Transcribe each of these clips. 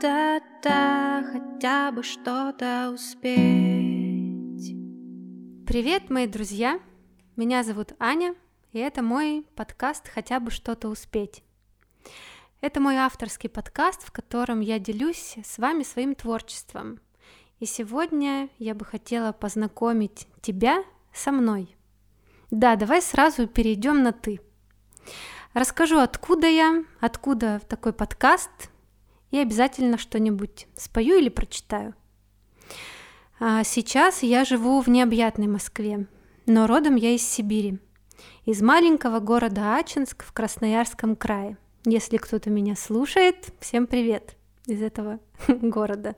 Да-да-да, хотя бы что-то успеть. Привет, мои друзья! Меня зовут Аня, и это мой подкаст «Хотя бы что-то успеть». Это мой авторский подкаст, в котором я делюсь с вами своим творчеством. И сегодня я бы хотела познакомить тебя со мной. Да, давай сразу перейдем на «ты». Расскажу, откуда я, откуда такой подкаст, и обязательно что-нибудь спою или прочитаю. А сейчас я живу в необъятной Москве, но родом я из Сибири, из маленького города Ачинск в Красноярском крае. Если кто-то меня слушает, всем привет из этого города.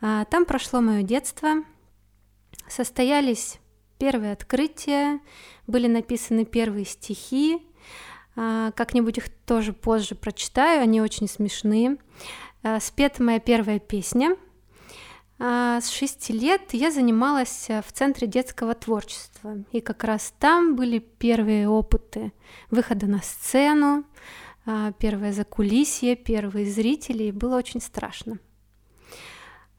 А, там прошло мое детство, состоялись первые открытия, были написаны первые стихи, как-нибудь их тоже позже прочитаю, они очень смешные. А, спета моя первая песня. А, с шести лет я занималась в Центре детского творчества, и как раз там были первые опыты выхода на сцену, первое закулисье, первые зрители, и было очень страшно.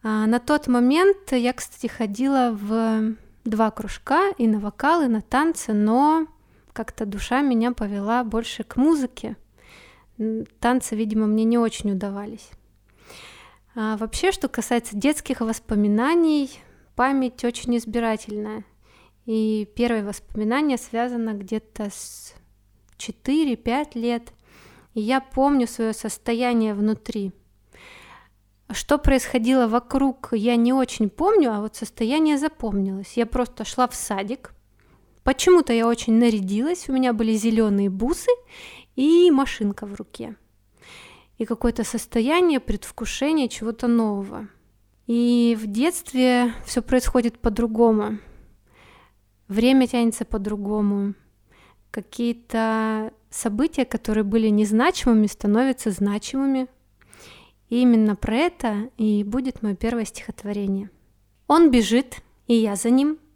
На тот момент я, кстати, ходила в два кружка и на вокал, и на танцы, но как-то душа меня повела больше к музыке. Танцы, видимо, мне не очень удавались. А вообще, что касается детских воспоминаний, память очень избирательная. И первое воспоминание связано где-то с 4-5 лет. И я помню свое состояние внутри. Что происходило вокруг, я не очень помню, а вот состояние запомнилось. Я просто шла в садик, Почему-то я очень нарядилась, у меня были зеленые бусы и машинка в руке. И какое-то состояние предвкушения чего-то нового. И в детстве все происходит по-другому. Время тянется по-другому. Какие-то события, которые были незначимыми, становятся значимыми. И именно про это и будет мое первое стихотворение. Он бежит, и я за ним –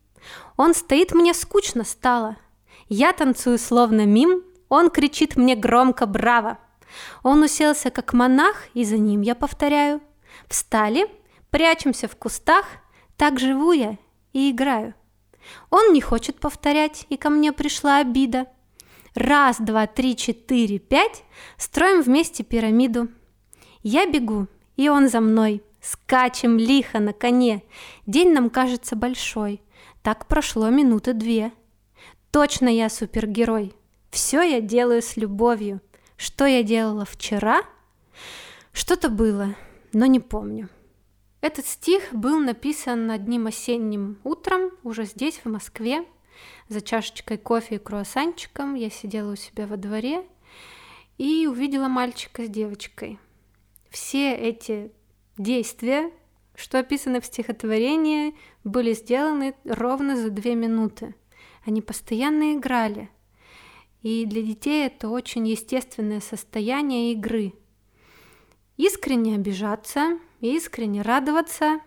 он стоит, мне скучно стало. Я танцую словно мим, он кричит мне громко «Браво!». Он уселся как монах, и за ним я повторяю. Встали, прячемся в кустах, так живу я и играю. Он не хочет повторять, и ко мне пришла обида. Раз, два, три, четыре, пять, строим вместе пирамиду. Я бегу, и он за мной, скачем лихо на коне. День нам кажется большой, так прошло минуты две. Точно я супергерой. Все я делаю с любовью. Что я делала вчера? Что-то было, но не помню. Этот стих был написан одним осенним утром, уже здесь, в Москве, за чашечкой кофе и круассанчиком. Я сидела у себя во дворе и увидела мальчика с девочкой. Все эти действия что описаны в стихотворении, были сделаны ровно за две минуты. Они постоянно играли. И для детей это очень естественное состояние игры. Искренне обижаться, искренне радоваться.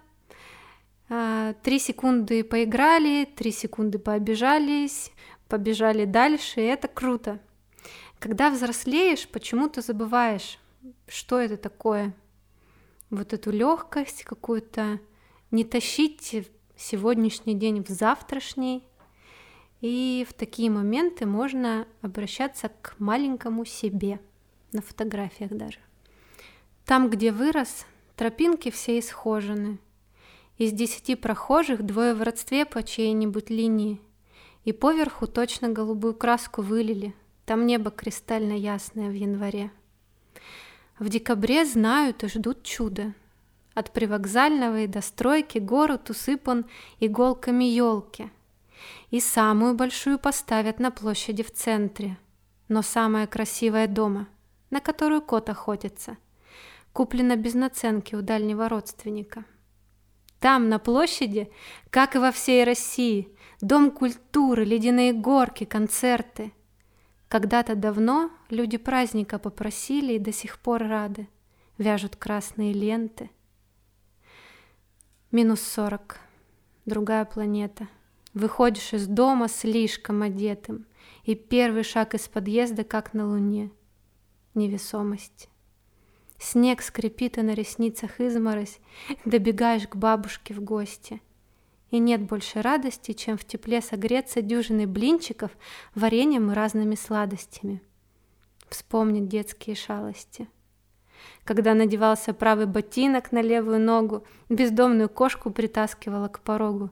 А, три секунды поиграли, три секунды пообижались, побежали дальше, и это круто. Когда взрослеешь, почему-то забываешь, что это такое – вот эту легкость какую-то, не тащить сегодняшний день в завтрашний. И в такие моменты можно обращаться к маленькому себе, на фотографиях даже. Там, где вырос, тропинки все исхожены. Из десяти прохожих двое в родстве по чьей-нибудь линии. И поверху точно голубую краску вылили. Там небо кристально ясное в январе. В декабре знают и ждут чуда. От привокзального и до стройки город усыпан иголками елки. И самую большую поставят на площади в центре. Но самая красивая дома, на которую кот охотится, куплена без наценки у дальнего родственника. Там, на площади, как и во всей России, дом культуры, ледяные горки, концерты – когда-то давно люди праздника попросили и до сих пор рады. Вяжут красные ленты. Минус сорок. Другая планета. Выходишь из дома слишком одетым, и первый шаг из подъезда, как на Луне. Невесомость. Снег скрипит, и на ресницах изморозь, добегаешь к бабушке в гости. И нет больше радости, чем в тепле согреться дюжиной блинчиков, вареньем и разными сладостями. Вспомнить детские шалости. Когда надевался правый ботинок на левую ногу, бездомную кошку притаскивала к порогу.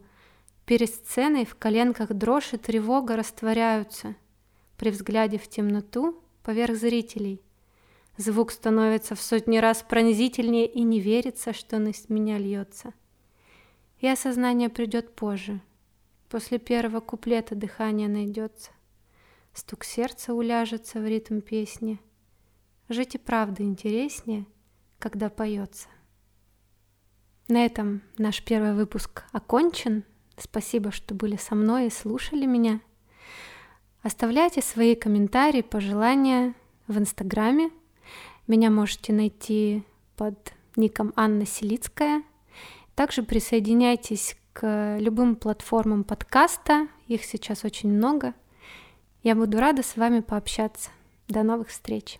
Перед сценой в коленках дрожь и тревога растворяются. При взгляде в темноту поверх зрителей Звук становится в сотни раз пронзительнее и не верится, что на меня льется. И осознание придет позже. После первого куплета дыхание найдется. Стук сердца уляжется в ритм песни. Жить и правда интереснее, когда поется. На этом наш первый выпуск окончен. Спасибо, что были со мной и слушали меня. Оставляйте свои комментарии, пожелания в Инстаграме меня можете найти под ником Анна Селицкая. Также присоединяйтесь к любым платформам подкаста, их сейчас очень много. Я буду рада с вами пообщаться. До новых встреч!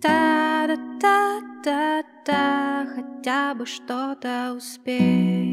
Да-да-да-да-да, хотя бы что-то успеть.